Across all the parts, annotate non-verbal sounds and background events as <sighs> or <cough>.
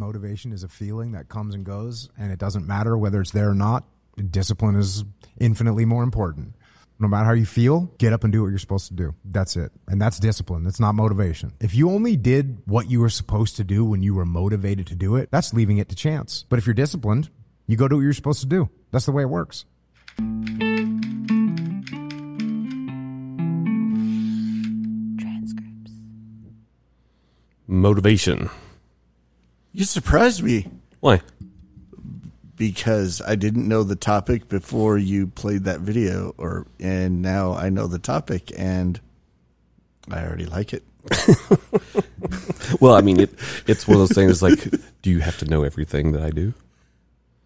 Motivation is a feeling that comes and goes, and it doesn't matter whether it's there or not. Discipline is infinitely more important. No matter how you feel, get up and do what you're supposed to do. That's it. And that's discipline. That's not motivation. If you only did what you were supposed to do when you were motivated to do it, that's leaving it to chance. But if you're disciplined, you go do what you're supposed to do. That's the way it works. Transcripts. Motivation. You surprised me Why? because I didn't know the topic before you played that video, or and now I know the topic and I already like it. <laughs> Well, I mean, it it's one of those things like, do you have to know everything that I do?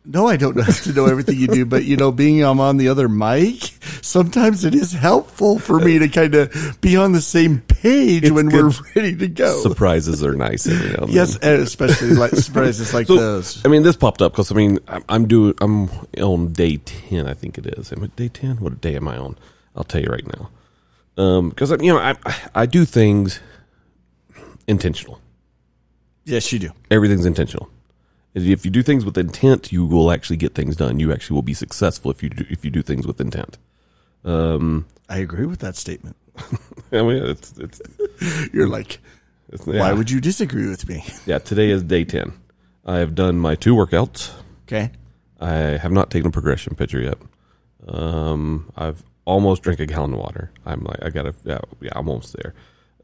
No, I don't have to know everything you do, but you know, being I'm on the other mic, sometimes it is helpful for me to kind of be on the same page It's when good. we're ready to go. Surprises are nice every now and Yes, especially like <laughs> surprises like So, those. I mean, this popped up because I mean, I'm, I'm doing, I'm on day ten, I think it is. Am I day ten? What day am I on? I'll tell you right now. Um, because you know, I I do things intentional. Yes, you do. Everything's intentional. If you do things with intent, you will actually get things done. You actually will be successful if you do, if you do things with intent. Um, I agree with that statement. <laughs> I mean, it's it's, <laughs> You're like, it's why would you disagree with me? <laughs> yeah. Today is day ten. I have done my two workouts. Okay. I have not taken a progression picture yet. Um, I've almost drank a gallon of water. I'm like, I gotta, yeah, yeah, I'm almost there.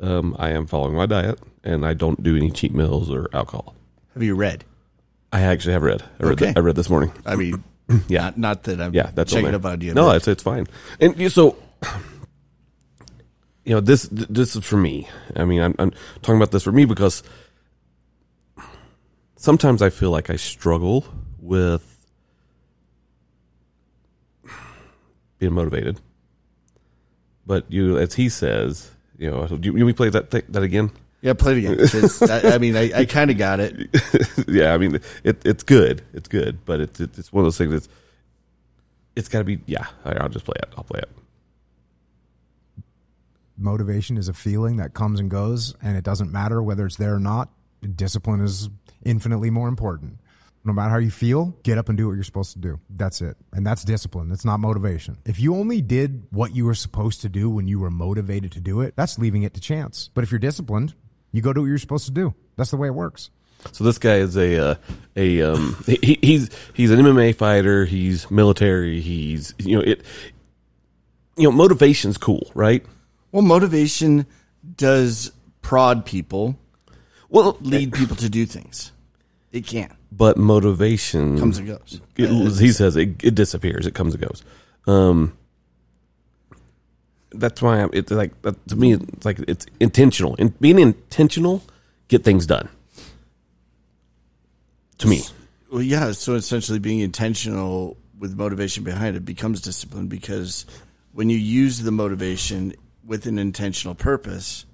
Um, I am following my diet, and I don't do any cheat meals or alcohol. Have you read? I actually have read. I read, Okay. I read this morning. I mean, <clears throat> Yeah. not, not that I'm Yeah, that's checking up on you. No, it's it's fine. And you- so, you know, this this is for me. I mean, I'm, I'm talking about this for me because sometimes I feel like I struggle with being motivated. But you, as he says, you know, do you, you to play that thing, that again? Yeah, play it again. <laughs> 'cause I, I mean, I, I kind of got it. <laughs> yeah, I mean, it, it's good. It's good, but it's it's it's one of those things that's it's got to be. Yeah, all right, I'll just play it. I'll play it. Motivation is a feeling that comes and goes, and it doesn't matter whether it's there or not. Discipline is infinitely more important. No matter how you feel, get up and do what you're supposed to do. That's it. And that's discipline. That's not motivation. If you only did what you were supposed to do when you were motivated to do it, that's leaving it to chance. But if you're disciplined, you go do what you're supposed to do. That's the way it works. So this guy is a uh, a um, he, he's he's an MMA fighter. He's military. He's you know it. You know, motivation's cool, right? Well, motivation does prod people, Well, lead people to do things. It can't. but motivation Comes and goes. It, he says it, it disappears. It comes and goes. Um, that's why I'm, it's like that, to me. It's like it's intentional. And being intentional, get things done. To me, Well, yeah. So essentially, being intentional with motivation behind it becomes discipline because when you use the motivation with an intentional purpose,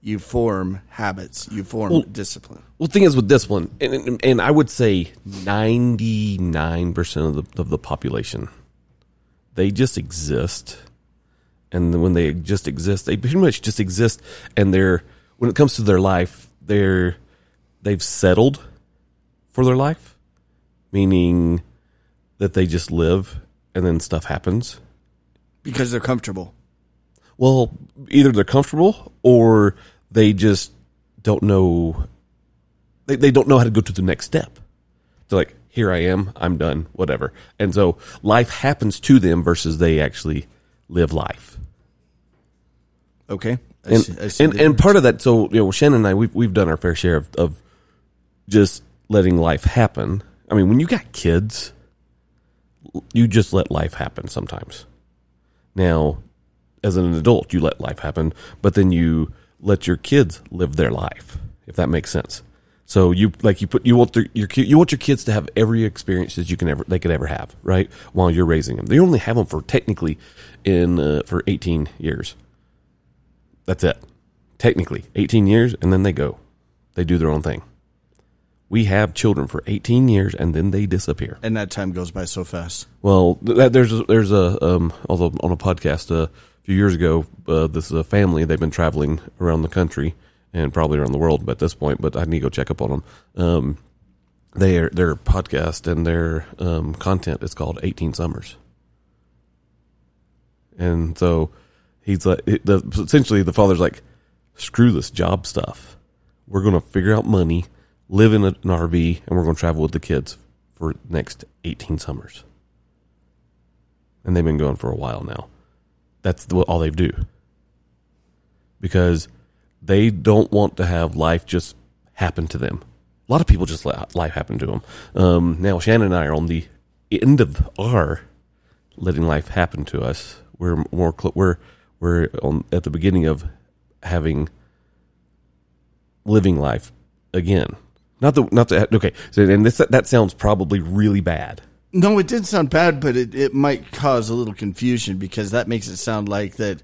you form habits, you form discipline. well, the thing is with discipline, and, and, and I would say ninety nine percent of the of the population, they just exist, and when they just exist, they pretty much just exist, and they're when it comes to their life, they're they've settled for their life, meaning that they just live and then stuff happens. Because they're comfortable. Well, either they're comfortable or they just don't know. They, they don't know how to go to the next step. They're like, here I am, I'm done, whatever. And so life happens to them versus they actually live life. Okay. I And see- I see and, and part of that, so you know, Shannon and I, we've we've done our fair share of, of just letting life happen. I mean, when you got kids, you just let life happen sometimes. Now, as an adult, you let life happen, but then you let your kids live their life, if that makes sense. So you like you put you want their, your you want your kids to have every experience that you can ever they could ever have, right? While you're raising them, they only have them for technically in uh, for 18 years. That's it. Technically, 18 years, and then they go. They do their own thing. We have children for 18 years, and then they disappear. And that time goes by so fast. Well, that, there's a, there's a um, although on a podcast uh, a few years ago, uh, this is a family. They've been traveling around the country and probably around the world at this point, but I need to go check up on them. Um, their their podcast and their um, content is called 18 Summers. And so he's like, the, essentially, the father's like, screw this job stuff. We're going to figure out money, live in an RV, and we're going to travel with the kids for next 18 summers. And they've been going for a while now. That's all they do. Because they don't want to have life just happen to them. A lot of people just let life happen to them. Um, now, Shannon and I are on the end of our letting life happen to us. We're more cl- we're we're on at the beginning of having living life again. Not the not the okay. So and this that sounds probably really bad. No, it did sound bad, but it, it might cause a little confusion because that makes it sound like that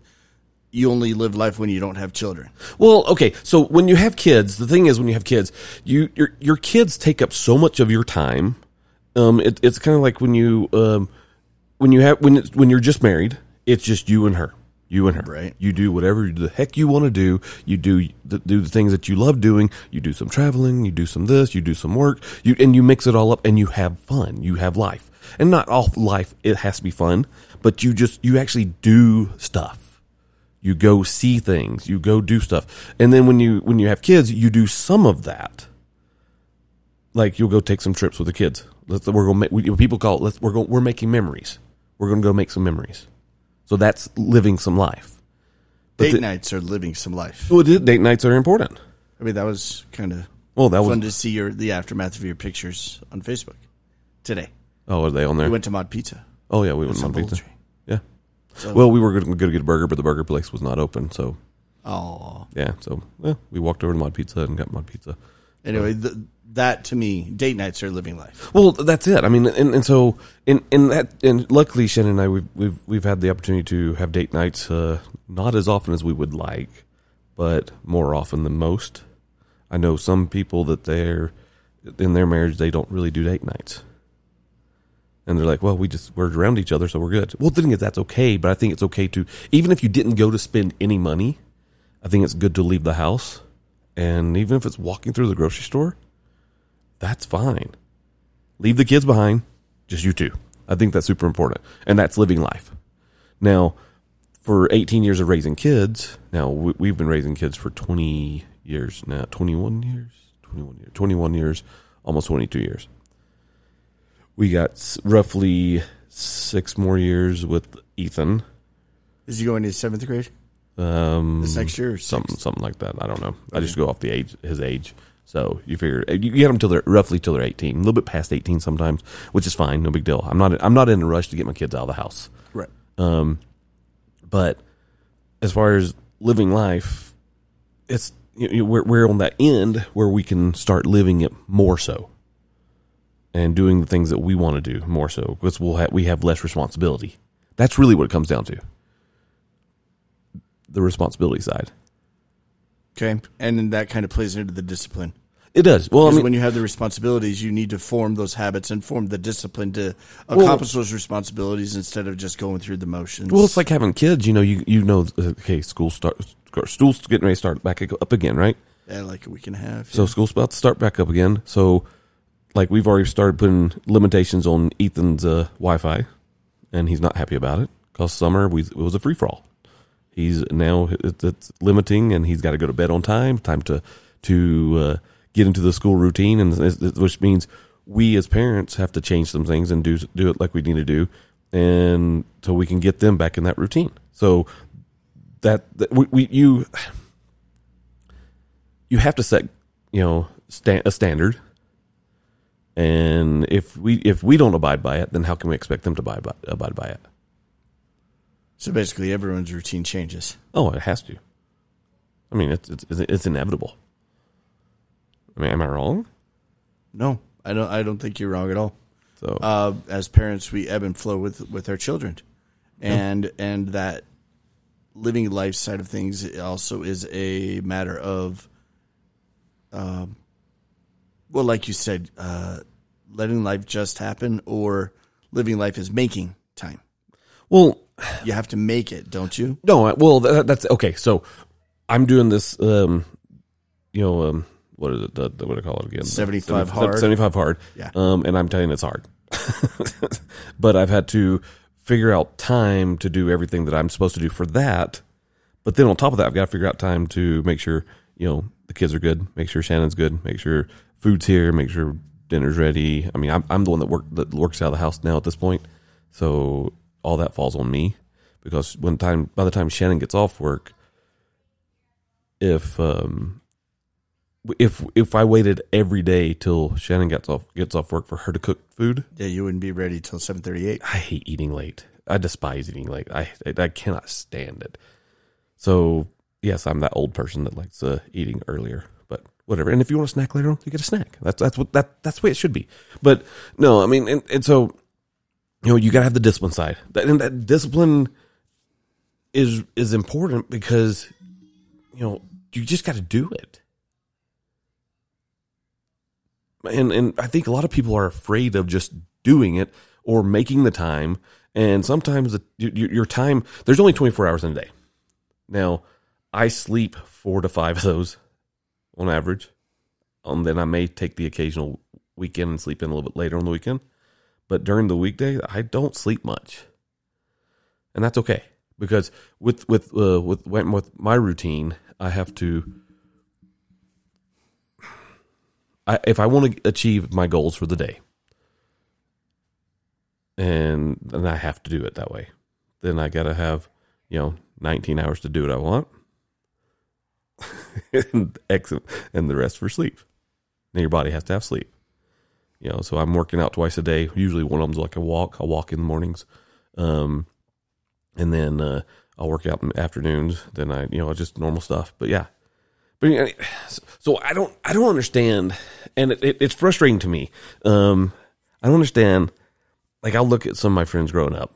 you only live life when you don't have children. Well, okay. So when you have kids, the thing is, when you have kids, you your your kids take up so much of your time. Um, it, it's kind of like when you um, when you have when it's, when you're just married, it's just you and her, you and her. Right. You do whatever the heck you want to do. You do the, do the things that you love doing. You do some traveling. You do some this. You do some work. You and you mix it all up, and you have fun. You have life, and not all life. It has to be fun, but you just you actually do stuff you go see things. You go do stuff. And then when you when you have kids you do some of that. Like you'll go take some trips with the kids. Let's we're going to make we, people call it let's we're going we're making memories. We're going to go make some memories. So that's living some life. But Date the- nights are living some life. well, date nights are important. I mean, that was kind of well that was fun to see your the aftermath of your pictures on Facebook today. oh are they on there? We went to Mod Pizza. oh yeah we went to mod pizza So, well we were going to get a burger but the burger place was not open so oh, yeah so yeah, we walked over to mod pizza and got mod pizza anyway, the, that to me, date nights are living life. Well, that's it. I mean, and, and so in in that and luckily Shannon and I we've we've we've had the opportunity to have date nights uh, not as often as we would like, but more often than most. I know some people that they're in their marriage they don't really do date nights. And they're like, well, we just we're around each other, so we're good. Well, the thing is, that's okay, but I think it's okay to even if you didn't go to spend any money, I think it's good to leave the house, and even if it's walking through the grocery store, that's fine leave the kids behind, just you two. I think that's super important, and that's living life. Now, for 18 years of raising kids, now we- we've been raising kids for 20 years now, 21 years, 21 years, 21 years, almost 22 years. We got s- roughly six more years with Ethan. Is he going to seventh grade Um, this next year? Or something sixth? something like that. I don't know. I just go off the age his age. So you figure you get them till they're roughly till they're eighteen, a little bit past eighteen sometimes, which is fine, no big deal. I'm not I'm not in a rush to get my kids out of the house. Right. Um, but as far as living life, it's you know, we're we're on that end where we can start living it more so, and doing the things that we want to do more so because we'll have we have less responsibility. That's really what it comes down to. The responsibility side. Okay. And then that kind of plays into the discipline. It does. Well, I Because mean, when you have the responsibilities, you need to form those habits and form the discipline to Well- accomplish those responsibilities instead of just going through the motions. well, it's like having kids. You know, you you know, okay, school start, school's getting ready to start back up again, right? yeah, like a week and a half. So school's about to start back up again. So, like, we've already started putting limitations on Ethan's uh, Wi-Fi, and he's not happy about it because summer we it was a free for all. He's now it- it's limiting, and he's got to go to bed on time. Time to to uh, get into the school routine, and which means we as parents have to change some things and do do it like we need to do, and so we can get them back in that routine. So that, that we, we you you have to set you know sta- a standard and if we if we don't abide by it then how can we expect them to abide by, abide by it So basically, everyone's routine changes. oh it has to i mean it's it's, it's inevitable i mean am i wrong No, I don't. I don't think you're wrong at all. so Uh, as parents, we ebb and flow with with our children, and and that living life side of things also is a matter of, um, well, like you said, uh, letting life just happen or living life is making time. well You have to make it, don't you? no well that, that's okay so i'm doing this um you know um what is it? The, the, what do I call it again? 75 Seventy- hard. Seventy-five hard. Yeah. Um, and I'm telling you, it's hard. <laughs> but I've had to figure out time to do everything that I'm supposed to do for that. But then on top of that, I've got to figure out time to make sure you know the kids are good, make sure Shannon's good, make sure food's here, make sure dinner's ready. I mean, I'm I'm the one that work that works out of the house now at this point, so all that falls on me because when time by the time Shannon gets off work, if um if if I waited every day till Shannon gets off gets off work for her to cook food, Yeah, you wouldn't be ready till seven thirty eight. I hate eating late. I despise eating late. I I cannot stand it. So yes, I'm that old person that likes uh, eating earlier. Whatever. And if you want a snack later on, you get a snack. That's that's what that that's the way it should be. But no, I mean, and, and so you know, you got to have the discipline side, and that discipline is is important because you know you just got to do it. And and I think a lot of people are afraid of just doing it or making the time. And sometimes the, your, your time there's only 24 hours in a day. Now, I sleep four to five of those on average. Um, then I may take the occasional weekend and sleep in a little bit later on the weekend. But during the weekday, I don't sleep much, and that's okay because with with uh, with with my routine, I have to. I, if I want to achieve my goals for the day, and then I have to do it that way, then I got to have you know 19 hours to do what I want, <laughs> and the rest for sleep. Now your body has to have sleep. You know, so I'm working out twice a day. Usually one of them's like a walk. I walk in the mornings, um, and then uh, I'll work out in the afternoons. Then I, you know, just normal stuff. But yeah, but so I don't, I don't understand, and it, it, it's frustrating to me. Um, I don't understand. Like I'll look at some of my friends growing up.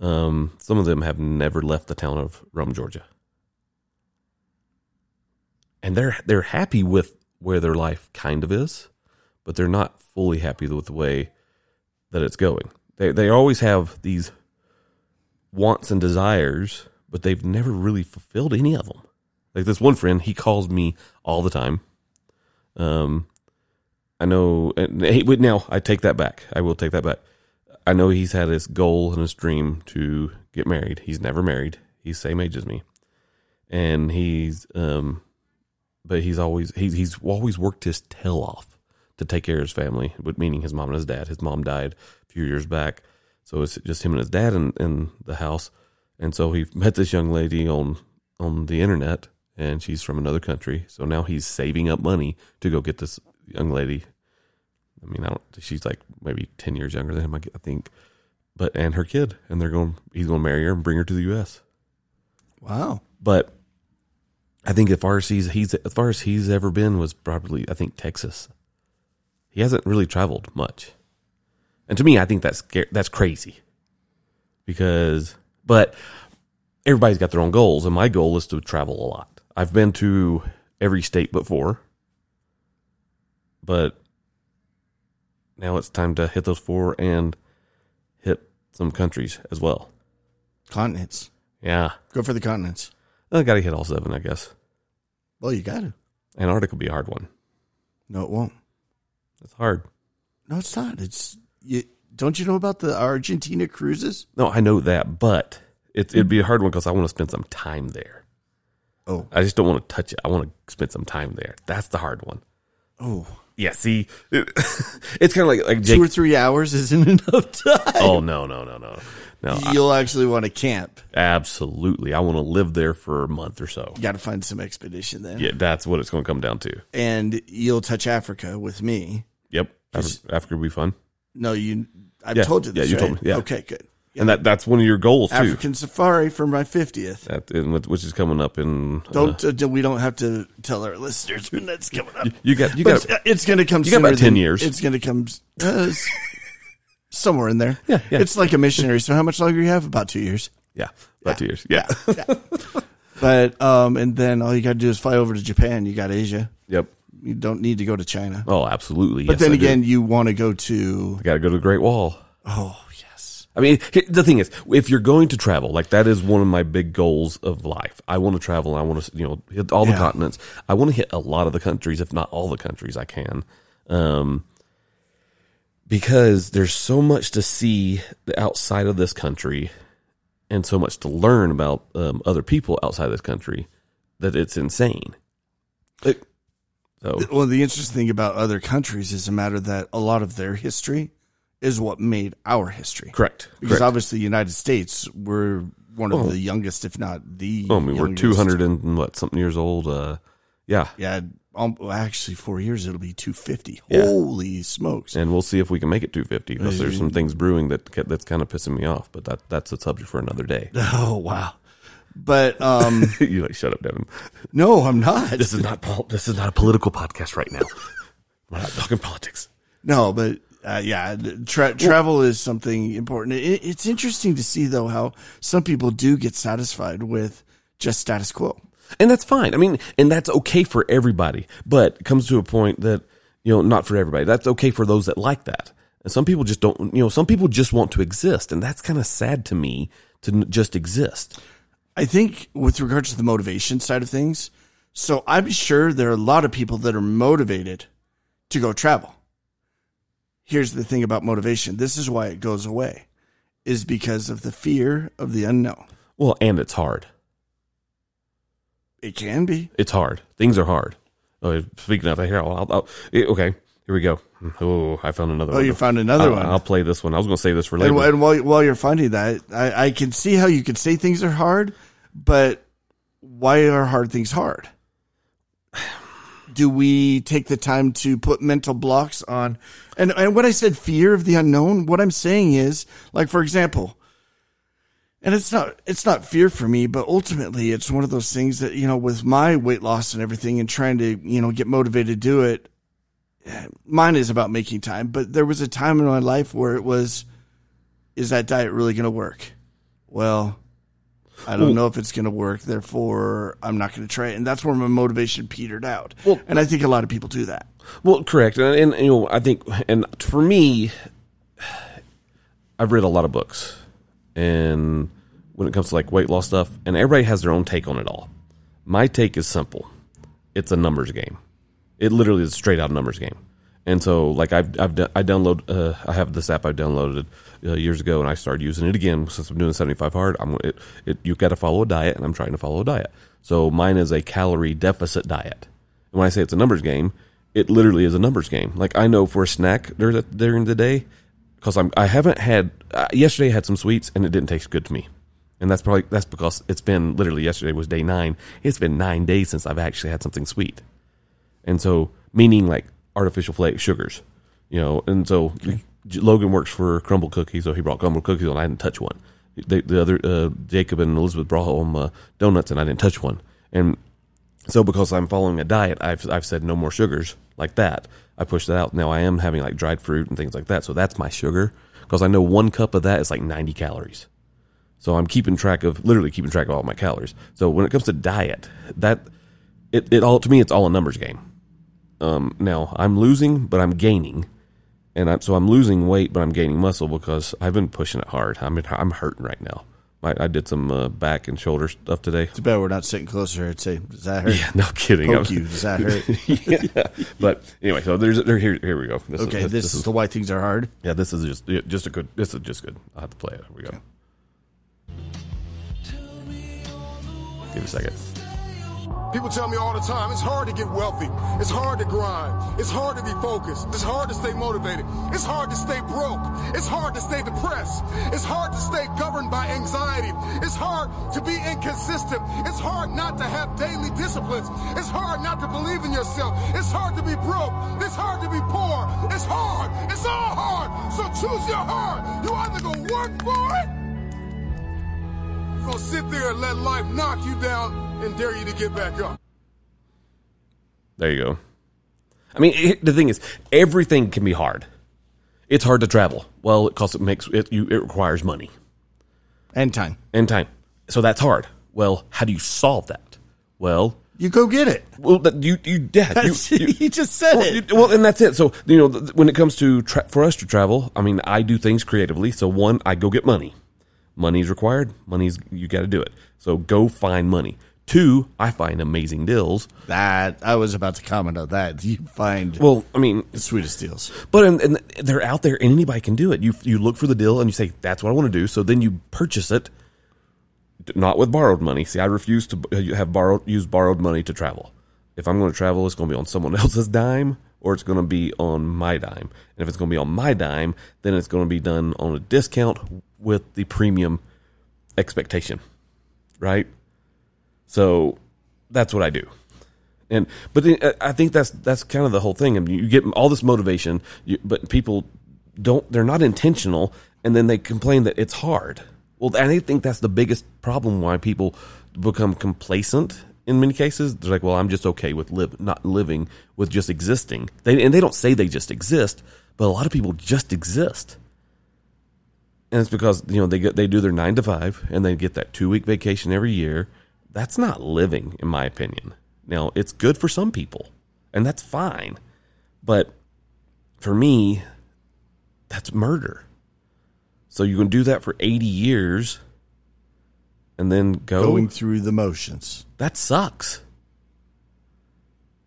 Um, some of them have never left the town of Rome, Georgia, and they're they're happy with where their life kind of is, but they're not fully happy with the way that it's going. They they always have these wants and desires, but they've never really fulfilled any of them. Like this one friend, he calls me all the time. Um, I know. And wait, now I take that back. I will take that back. I know he's had his goal and his dream to get married. He's never married. He's same age as me, and he's um, but he's always he's he's always worked his tail off to take care of his family, meaning his mom and his dad. His mom died a few years back, so it's just him and his dad in, in the house. And so he <laughs> met this young lady on on the internet, and she's from another country. So now he's saving up money to go get this young lady. I mean, I don't. She's like maybe ten years younger than him, I think. But and her kid, and they're going. He's going to marry her and bring her to the U.S. Wow. But I think as far as he's he's as far as he's ever been was probably I think Texas. He hasn't really traveled much, and to me, I think that's that's crazy. Because, but everybody's got their own goals, and my goal is to travel a lot. I've been to every state four, but now it's time to hit those four and hit some countries as well. Continents. Yeah, Go for the continents. I got to hit all seven, I guess. Well, you got to. Antarctica will be a hard one. No, it won't. It's hard. No, it's not. It's you. Don't you know about the Argentina cruises? No, I know that, but it, it'd be a hard one because I want to spend some time there. Oh, I just don't want to touch it. I want to spend some time there. That's the hard one. oh, Yeah, see, it, <laughs> it's kind of like like Jake. two or three hours isn't <laughs> enough time. oh no, no, no, no, no! You'll actually want to camp. absolutely, I want to live there for a month or so. You got to find some expedition then. Yeah, that's what it's going to come down to. And you'll touch Africa with me. Yep, Africa would be fun, No, you. I've Yeah, told you this. yeah, you right? told me, yeah. Okay, good. and that that's one of your goals too. African safari for my fiftieth. That, and which is coming up in. uh, Don't uh, we don't have to tell our listeners when that's coming up. you got you got it's, it's going to come. you got about 10 than- years. It's going to come uh, somewhere in there. Yeah, yeah. It's like a missionary. So how much longer you have? About two years. yeah about two years. Yeah. <laughs> But um, and then all you got to do is fly over to Japan. You got Asia. yep. You don't need to go to China. Oh, absolutely. But yes, then I do. again, you want to go to. I got to go to the Great Wall. Oh yes, I mean, the thing is, if you're going to travel, like that is one of my big goals of life. I want to travel I want to, you know, hit all the Yeah. continents. I want to hit a lot of the countries, if not all the countries I can. Um, because there's so much to see outside of this country and so much to learn about um, other people outside of this country that it's insane. Like, so, Well, the interesting thing about other countries is a matter that a lot of their history is what made our history. correct. Because correct. obviously, the United States, we're one of the youngest, if not the. Oh, I mean, we're 200 and what, something years old. Uh, yeah. Yeah, well, actually, four years it'll be two fifty. Yeah. Holy smokes! and we'll see if we can make it 250 because there's some things brewing that that's kind of pissing me off but that that's a subject for another day <laughs> Oh wow! But um, <laughs> you like shut up devin no, I'm not. this is not pol- this is not a political podcast right now we're not talking politics No, but uh, yeah, tra- travel is something important. It, it's interesting to see though how some people do get satisfied with just status quo. And that's fine i mean and that's okay for everybody but it comes to a point that you know not for everybody that's okay for those that like that and some people just don't you know some people just want to exist and that's kind of sad to me to just exist I think with regards to the motivation side of things, so I'm sure there are a lot of people that are motivated to go travel. Here's the thing about motivation. This is why it goes away is because of the fear of the unknown. well and it's hard It can be. It's hard. Things are hard. Oh, speaking of, here, I'll, I'll, I'll, okay, here we go. Oh, I found another Oh, one. you found another I'll, one. I'll play this one. I was going to save this for And, later. and while, while you're finding that, I, I can see how you could say things are hard, but why are hard things hard? <sighs> Do we take the time to put mental blocks on? And, and when I said fear of the unknown, what I'm saying is, like, for example, and it's not, it's not fear for me, but ultimately it's one of those things that, you know, with my weight loss and everything and trying to, you know, get motivated to do it, eh, mine is about making time, but there was a time in my life where it was, is that diet really going to work? Well, I don't know if it's going to work. Therefore, I'm not going to try it. And that's where my motivation petered out. Well- and I think a lot of people do that. well, correct. And, and, you know, I think, and for me, I've read a lot of books, and when it comes to like weight loss stuff, and everybody has their own take on it all. My take is simple. It's a numbers game. It literally is straight out numbers game. And so, like I've I've I download uh, I have this app I downloaded uh, years ago, and I started using it again since I'm doing 75 hard. I'm it, it you got to follow a diet, and I'm trying to follow a diet. So mine is a calorie deficit diet. And when I say it's a numbers game, it literally is a numbers game. Like I know for a snack during the, during the day, because I'm I haven't had uh, yesterday I had some sweets and it didn't taste good to me, and that's probably that's because it's been literally yesterday was day nine. It's been nine days since I've actually had something sweet, and so meaning like artificial flake sugars, you know. And so J- Logan works for Crumbl Cookies, so he brought Crumbl Cookies and I didn't touch one. The, the other uh, Jacob and Elizabeth brought home uh, donuts and I didn't touch one, and so because I'm following a diet, I've I've said no more sugars like that. I push that out. Now I am having like dried fruit and things like that. So that's my sugar because I know one cup of that is like 90 calories. So I'm keeping track of literally keeping track of all my calories. So when it comes to diet, that it, it all to me it's all a numbers game. Um, now I'm losing, but I'm gaining, and I'm, so I'm losing weight, but I'm gaining muscle because I've been pushing it hard. I'm I'm hurting right now. I, I did some uh, back and shoulder stuff today. Too bad we're not sitting closer. I'd say, does that hurt? Yeah, no kidding. Poke you. Does that <laughs> hurt? yeah. But anyway, so there's there here here we go. This okay, is, this, is the why things are hard. yeah. This is just yeah, just a good. This is just good. I will have to play it. Here we go. Give me a second. People tell me all the time, it's hard to get wealthy. It's hard to grind. It's hard to be focused. It's hard to stay motivated. It's hard to stay broke. It's hard to stay depressed. It's hard to stay governed by anxiety. It's hard to be inconsistent. It's hard not to have daily disciplines. It's hard not to believe in yourself. It's hard to be broke. It's hard to be poor. It's hard. It's all hard. So choose your hard. You either go work for it you're gonna sit there and let life knock you down and dare you to get back up. There you go. I mean, it, the thing is, everything can be hard. It's hard to travel. Well, because it makes it you it requires money And time. and time. So that's hard. Well, how do you solve that? Well, You go get it. Well, that you you yeah, you, you, <laughs> he just said well, it. you- well, and that's it. So you know, th- when it comes to tra- for us to travel, I mean, I do things creatively. So one, I go get money. Money's required. Money's you got to do it. So go find money. Two, I find amazing deals. That I was about to comment on that. You find Well, I mean, the sweetest deals. But and, and they're out there, and anybody can do it. You you look for the deal, and you say that's what I want to do. So then you purchase it, not with borrowed money. See, I refuse to uh, have borrowed use borrowed money to travel. If I'm going to travel, it's going to be on someone <laughs> else's dime, or it's going to be on my dime. And if it's going to be on my dime, then it's going to be done on a discount with the premium expectation, right? So that's what I do. And but uh, I think that's that's kind of the whole thing. I mean, you get all this motivation, you, but people don't. They're not intentional, and then they complain that it's hard. Well, and I think that's the biggest problem why people become complacent. In many cases, they're like, "Well, I'm just okay with live not living with just existing." They and they don't say they just exist, but a lot of people just exist, and it's because you know they get they do their nine to five and they get that two week vacation every year. That's not living, in my opinion. Now, it's good for some people, and that's fine. But for me, that's murder. So you can do that for 80 years and then go. Going through the motions. that sucks.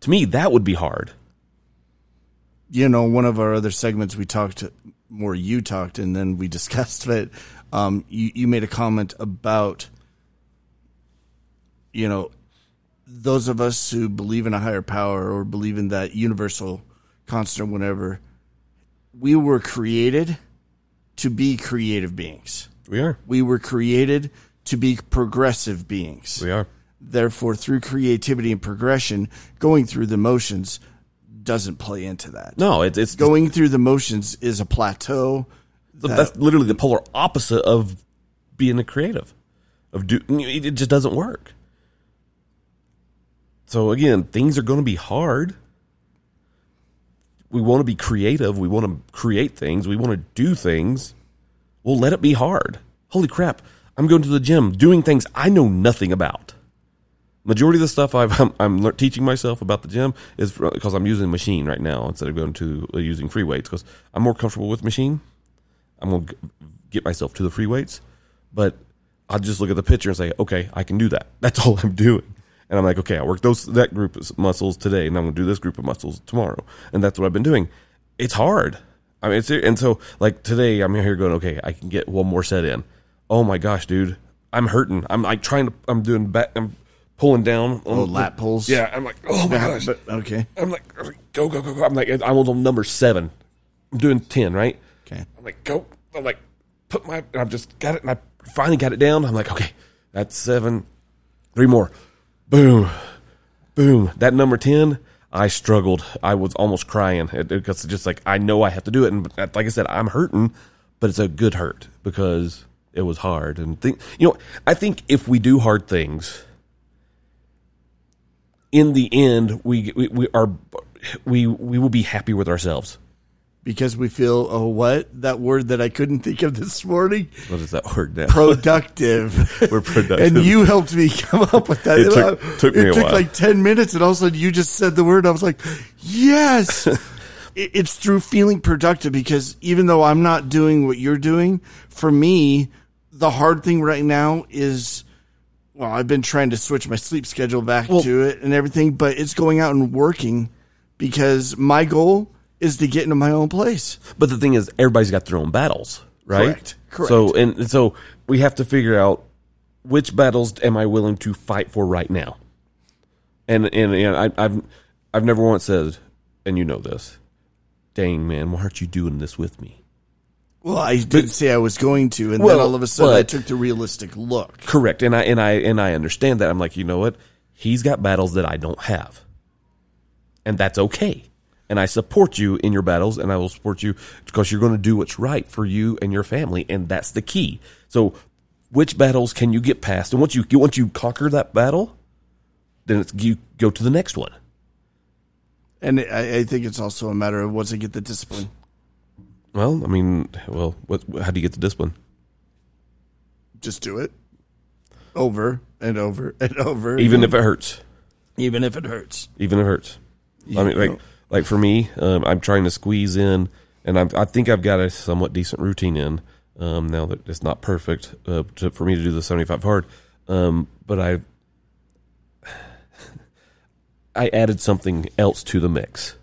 To me, that would be hard. you know, one of our other segments we talked more you talked and then we <laughs> discussed it. Um, you, you made a comment about, you know, those of us who believe in a higher power or believe in that universal constant, whatever, we were created to be creative beings. We are. We were created to be progressive beings. We are. Therefore, through creativity and progression, going through the motions doesn't play into that No, it's it's going through the motions is a plateau. So that's literally the polar opposite of being a creative. Of do it just doesn't work. So again, things are going to be hard. We want to be creative. We want to create things. We want to do things. Well, let it be hard. Holy crap! I'm going to the gym, doing things I know nothing about. Majority of the stuff I've, <laughs> I'm, I'm lear- teaching myself about the gym is because I'm using machine right now instead of going to uh, using free weights because I'm more comfortable with machine. I'm gonna get myself to the free weights, but I just look at the picture and say, okay, I can do that. <laughs> That's all I'm doing. And I'm like, okay, I work those that group of muscles today, and I'm gonna do this group of muscles tomorrow, and that's what I've been doing. It's hard. I mean, it's and so like today, I'm here going, okay, I can get one more set in. Oh my gosh, dude, I'm hurting. I'm like trying to. I'm doing back. I'm pulling down. on Oh, lat pulls. Yeah, I'm like, oh my gosh. But, okay. I'm like, go, go, go, go. I'm like, I'm on number seven. I'm doing 10, right? Okay. I'm like, go. I'm like, put my, I've just got it. And I finally got it down. I'm like, okay, that's seven. Three more. Boom. Boom. That number 10, I struggled. I was almost crying because just like, I know I have to do it. And like I said, I'm hurting, but it's a good hurt because it was hard. And think, you know, I think if we do hard things, in the end, we, we, we are, we, we will be happy with ourselves. Because we feel, oh, what? That word that I couldn't think of this morning? What is that word now? Productive. <laughs> We're productive. And you helped me come up with that. It took- Uh, took me it a took while. like 10 minutes, and all of a sudden you just said the word. I was like, yes. <laughs> It- it's through feeling productive because even though I'm not doing what you're doing, for me, the hard thing right now is well, I've been trying to switch my sleep schedule back Well- to it and everything, but it's going out and working because my goal is to get into my own place. But the thing is, everybody's got their own battles, right? Correct. Correct. So and, so we have to figure out which battles am I willing to fight for right now. And and, and I, I've I've never once said, and you know this, dang man, why aren't you doing this with me? Well, I didn't say I was going to, and Well, then all of a sudden I took the realistic look. Correct, and I and I and I understand that. I'm like, you know what? He's got battles that I don't have, and that's okay. And I support you in your battles, and I will support you because you're going to do what's right for you and your family, and that's the key. So, which battles can you get past? And once you once you conquer that battle, then it's you go to the next one. And I, I think it's also a matter of once I get the discipline. Well, I mean, well, what, how do you get the discipline? just do it over and over and over. Even if it hurts. even if it hurts. even if it hurts. I mean, like like for me, um, I'm trying to squeeze in, and I'm, I think I've got a somewhat decent routine in um, now that it's not perfect uh, to, for me to do the 75 hard. Um, but I <sighs> I added something else to the mix,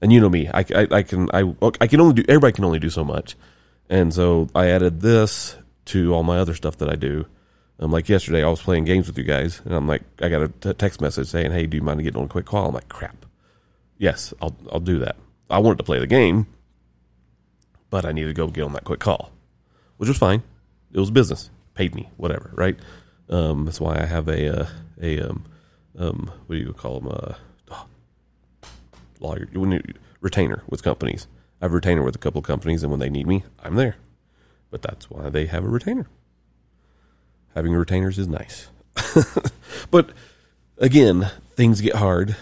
and you know me, I, I, I can I I can only do everybody can only do so much, and so I added this to all my other stuff that I do. Um, like yesterday, I was playing games with you guys, and I'm like, I got a t- text message saying, "Hey, do you mind getting on a quick call?" I'm like, "Crap, yes, I'll I'll do that." I wanted to play the game, but I needed to go get on that quick call, which was fine. It was business, paid me, whatever, right? Um, that's why I have a uh, a um, um, what do you call them? Uh, oh, lawyer, retainer with companies. I have a retainer with a couple of companies, and when they need me, I'm there. But that's why they have a retainer. Having retainers is nice. <laughs> but again, things get hard,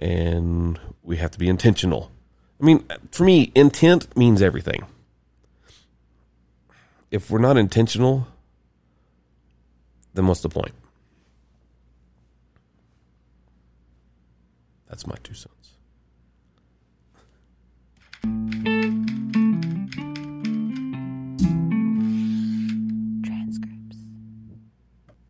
and we have to be intentional. I mean, for me, intent means everything. If we're not intentional, then what's the point? That's my two cents.